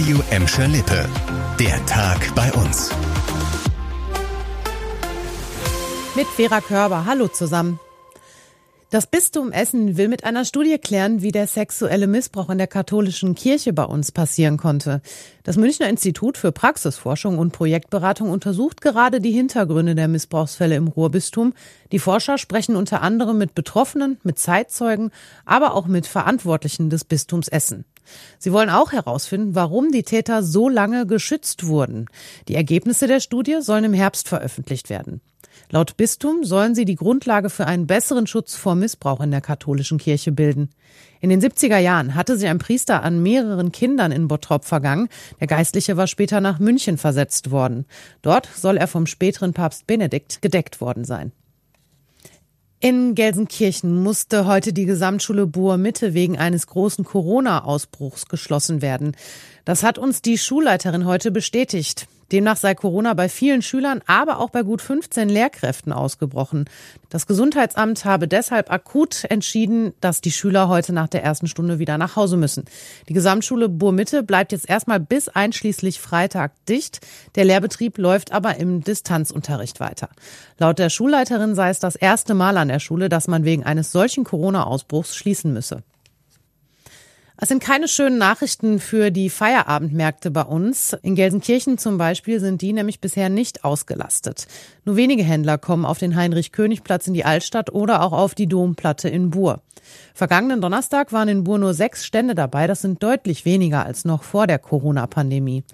Radio Emscher Lippe. Der Tag bei uns. Mit Vera Körber. Hallo zusammen. Das Bistum Essen will mit einer Studie klären, wie der sexuelle Missbrauch in der katholischen Kirche bei uns passieren konnte. Das Münchner Institut für Praxisforschung und Projektberatung untersucht gerade die Hintergründe der Missbrauchsfälle im Ruhrbistum. Die Forscher sprechen unter anderem mit Betroffenen, mit Zeitzeugen, aber auch mit Verantwortlichen des Bistums Essen. Sie wollen auch herausfinden, warum die Täter so lange geschützt wurden. Die Ergebnisse der Studie sollen im Herbst veröffentlicht werden. Laut Bistum sollen sie die Grundlage für einen besseren Schutz vor Missbrauch in der katholischen Kirche bilden. In den 70er Jahren hatte sie ein Priester an mehreren Kindern in Bottrop vergangen. Der Geistliche war später nach München versetzt worden. Dort soll er vom späteren Papst Benedikt gedeckt worden sein. In Gelsenkirchen musste heute die Gesamtschule Buhr Mitte wegen eines großen Corona-Ausbruchs geschlossen werden. Das hat uns die Schulleiterin heute bestätigt. Demnach sei Corona bei vielen Schülern, aber auch bei gut 15 Lehrkräften ausgebrochen. Das Gesundheitsamt habe deshalb akut entschieden, dass die Schüler heute nach der ersten Stunde wieder nach Hause müssen. Die Gesamtschule Burmitte bleibt jetzt erstmal bis einschließlich Freitag dicht. Der Lehrbetrieb läuft aber im Distanzunterricht weiter. Laut der Schulleiterin sei es das erste Mal an der Schule, dass man wegen eines solchen Corona-Ausbruchs schließen müsse. Es sind keine schönen Nachrichten für die Feierabendmärkte bei uns. In Gelsenkirchen zum Beispiel sind die nämlich bisher nicht ausgelastet. Nur wenige Händler kommen auf den Heinrich-König-Platz in die Altstadt oder auch auf die Domplatte in Buhr. Vergangenen Donnerstag waren in Buhr nur sechs Stände dabei. Das sind deutlich weniger als noch vor der Corona-Pandemie.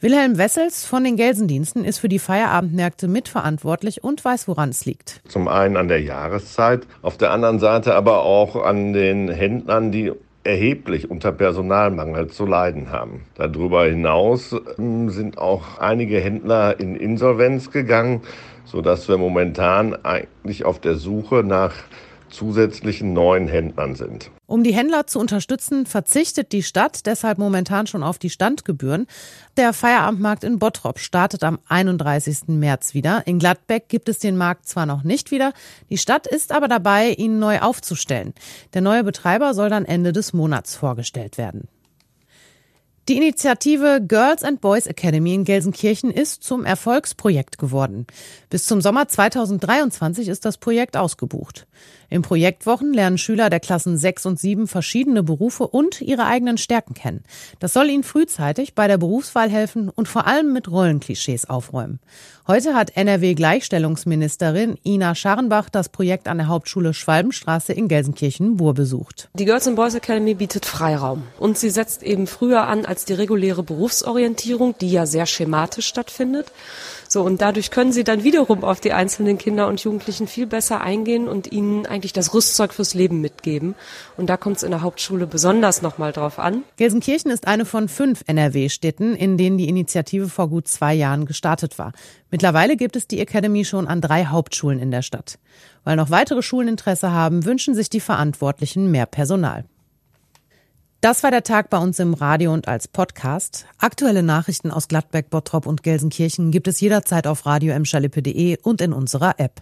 Wilhelm Wessels von den Gelsendiensten ist für die Feierabendmärkte mitverantwortlich und weiß, woran es liegt. Zum einen an der Jahreszeit, auf der anderen Seite aber auch an den Händlern, die erheblich unter Personalmangel zu leiden haben. Darüber hinaus ähm, sind auch einige Händler in Insolvenz gegangen, sodass wir momentan eigentlich auf der Suche nach zusätzlichen neuen Händlern sind. Um die Händler zu unterstützen, verzichtet die Stadt deshalb momentan schon auf die Standgebühren. Der Feierabendmarkt in Bottrop startet am 31. März wieder. In Gladbeck gibt es den Markt zwar noch nicht wieder, die Stadt ist aber dabei, ihn neu aufzustellen. Der neue Betreiber soll dann Ende des Monats vorgestellt werden. Die Initiative Girls and Boys Academy in Gelsenkirchen ist zum Erfolgsprojekt geworden. Bis zum Sommer 2023 ist das Projekt ausgebucht. In Projektwochen lernen Schüler der Klassen 6 und 7 verschiedene Berufe und ihre eigenen Stärken kennen. Das soll ihnen frühzeitig bei der Berufswahl helfen und vor allem mit Rollenklischees aufräumen. Heute hat NRW-Gleichstellungsministerin Ina Scharrenbach das Projekt an der Hauptschule Schwalbenstraße in Gelsenkirchen-Bur besucht. Die Girls and Boys Academy bietet Freiraum und sie setzt eben früher an als die reguläre Berufsorientierung, die ja sehr schematisch stattfindet. So, und dadurch können sie dann wiederum auf die einzelnen Kinder und Jugendlichen viel besser eingehen und ihnen eigentlich das Rüstzeug fürs Leben mitgeben. Und da kommt es in der Hauptschule besonders nochmal drauf an. Gelsenkirchen ist eine von fünf NRW-Städten, in denen die Initiative vor gut zwei Jahren gestartet war. Mittlerweile gibt es die Academy schon an drei Hauptschulen in der Stadt. Weil noch weitere Schulen Interesse haben, wünschen sich die Verantwortlichen mehr Personal. Das war der Tag bei uns im Radio und als Podcast. Aktuelle Nachrichten aus Gladbeck, Bottrop und Gelsenkirchen gibt es jederzeit auf radio und in unserer App.